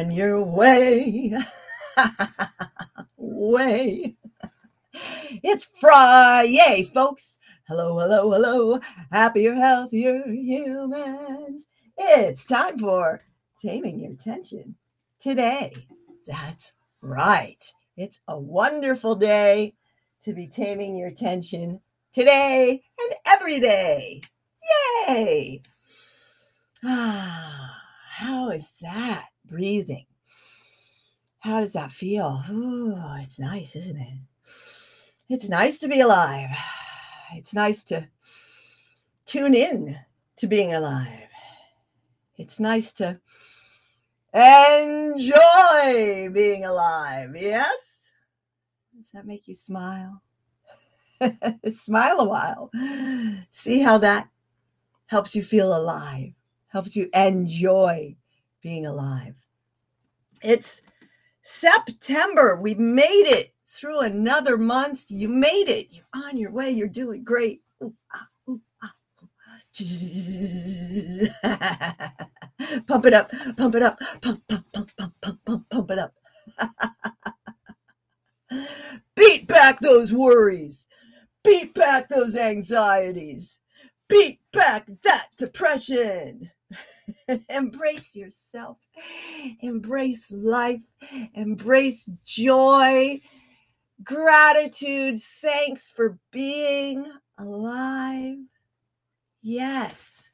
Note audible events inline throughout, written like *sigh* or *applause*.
On your way. *laughs* way. It's Friday, folks. Hello, hello, hello. Happier, healthier humans. It's time for Taming Your Tension today. That's right. It's a wonderful day to be taming your tension today and every day. Yay! Ah, *sighs* how is that breathing? How does that feel? Ooh, it's nice, isn't it? It's nice to be alive. It's nice to tune in to being alive. It's nice to enjoy being alive. Yes? Does that make you smile? *laughs* smile a while. See how that helps you feel alive, helps you enjoy being alive. It's September. We made it through another month. You made it. You're on your way. You're doing great. Ooh, ah, ooh, ah, pump it up, pump it up, pump, pump, pump, pump, pump, pump, pump it up. *laughs* Beat back those worries. Beat back those anxieties. Beat back that depression. *laughs* Embrace yourself. Embrace life. Embrace joy. Gratitude. Thanks for being alive. Yes.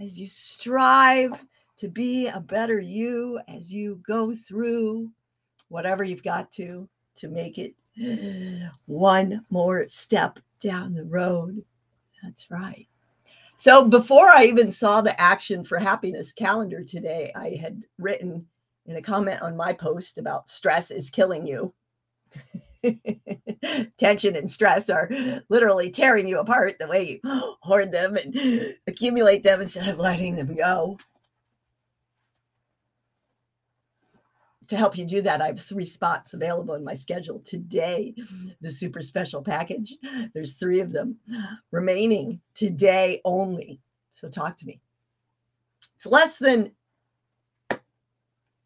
As you strive to be a better you, as you go through whatever you've got to to make it *gasps* one more step down the road. That's right. So before I even saw the Action for Happiness calendar today, I had written in a comment on my post about stress is killing you. *laughs* Tension and stress are literally tearing you apart the way you *gasps* hoard them and accumulate them instead of letting them go. To help you do that, I have three spots available in my schedule today. The super special package. There's three of them remaining today only. So talk to me. It's less than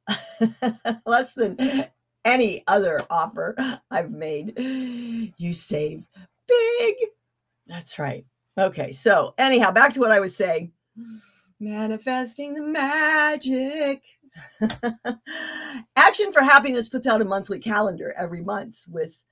*laughs* less than any other offer I've made. You save big. That's right. Okay. So, anyhow, back to what I was saying. Manifesting the magic. *laughs* Action for Happiness puts out a monthly calendar every month with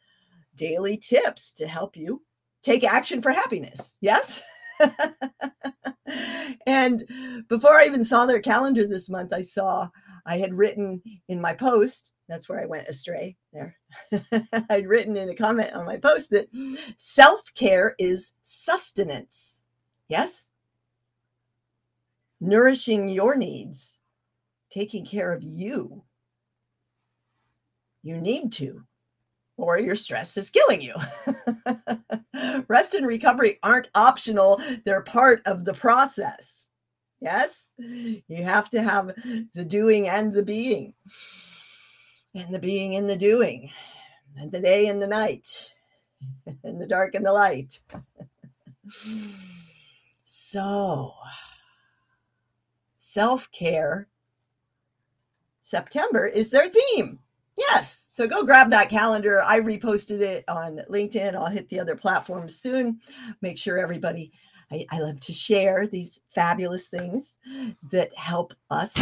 daily tips to help you take action for happiness. Yes? *laughs* and before I even saw their calendar this month, I saw I had written in my post, that's where I went astray there. *laughs* I'd written in a comment on my post that self care is sustenance. Yes? Nourishing your needs taking care of you. You need to, or your stress is killing you. *laughs* Rest and recovery aren't optional, they're part of the process. Yes, you have to have the doing and the being, and the being and the doing, and the day and the night, *laughs* and the dark and the light. *laughs* so, self care September is their theme. Yes. So go grab that calendar. I reposted it on LinkedIn. I'll hit the other platforms soon. Make sure everybody, I, I love to share these fabulous things that help us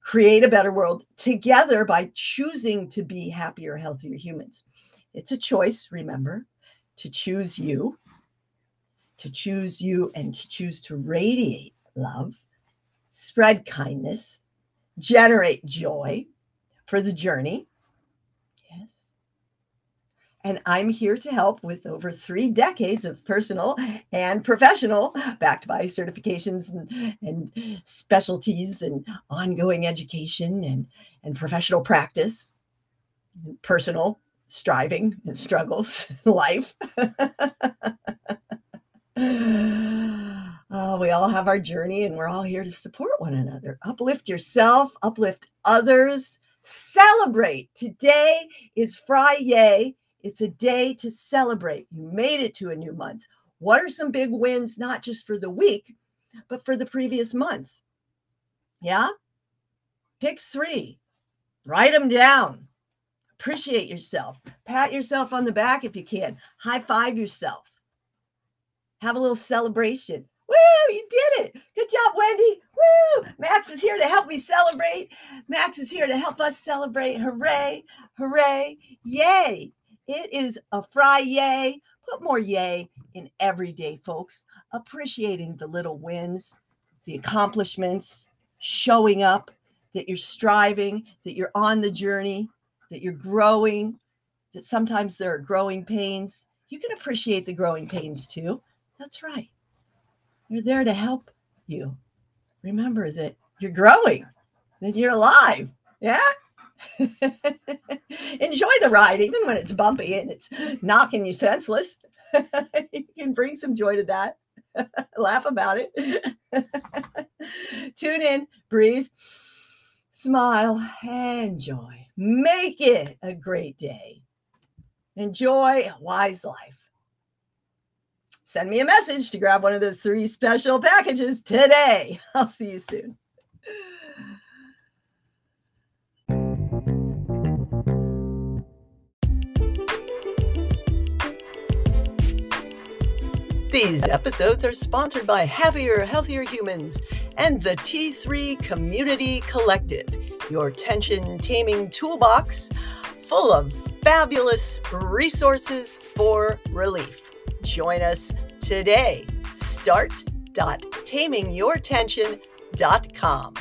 create a better world together by choosing to be happier, healthier humans. It's a choice, remember, to choose you, to choose you, and to choose to radiate love, spread kindness, generate joy for the journey. Yes. and I'm here to help with over three decades of personal and professional, backed by certifications and, and specialties and ongoing education and, and professional practice, and personal striving and struggles in life. *laughs* oh, we all have our journey and we're all here to support one another. Uplift yourself, uplift others, celebrate. Today is Friday. It's a day to celebrate. You made it to a new month. What are some big wins, not just for the week, but for the previous month? Yeah? Pick three, write them down. Appreciate yourself. Pat yourself on the back if you can. High five yourself. Have a little celebration. You did it. Good job, Wendy. Woo! Max is here to help me celebrate. Max is here to help us celebrate. Hooray, hooray, yay. It is a fry yay. Put more yay in every day, folks. Appreciating the little wins, the accomplishments, showing up, that you're striving, that you're on the journey, that you're growing, that sometimes there are growing pains. You can appreciate the growing pains too. That's right. They're there to help you. Remember that you're growing, that you're alive. Yeah. *laughs* Enjoy the ride, even when it's bumpy and it's knocking you senseless. *laughs* you can bring some joy to that. *laughs* Laugh about it. Tune in, breathe, smile, and enjoy. Make it a great day. Enjoy a wise life send me a message to grab one of those three special packages today. *laughs* I'll see you soon. These episodes are sponsored by Happier, Healthier Humans and the T3 Community Collective, your tension taming toolbox full of fabulous resources for relief. Join us today. Start.tamingyourtension.com.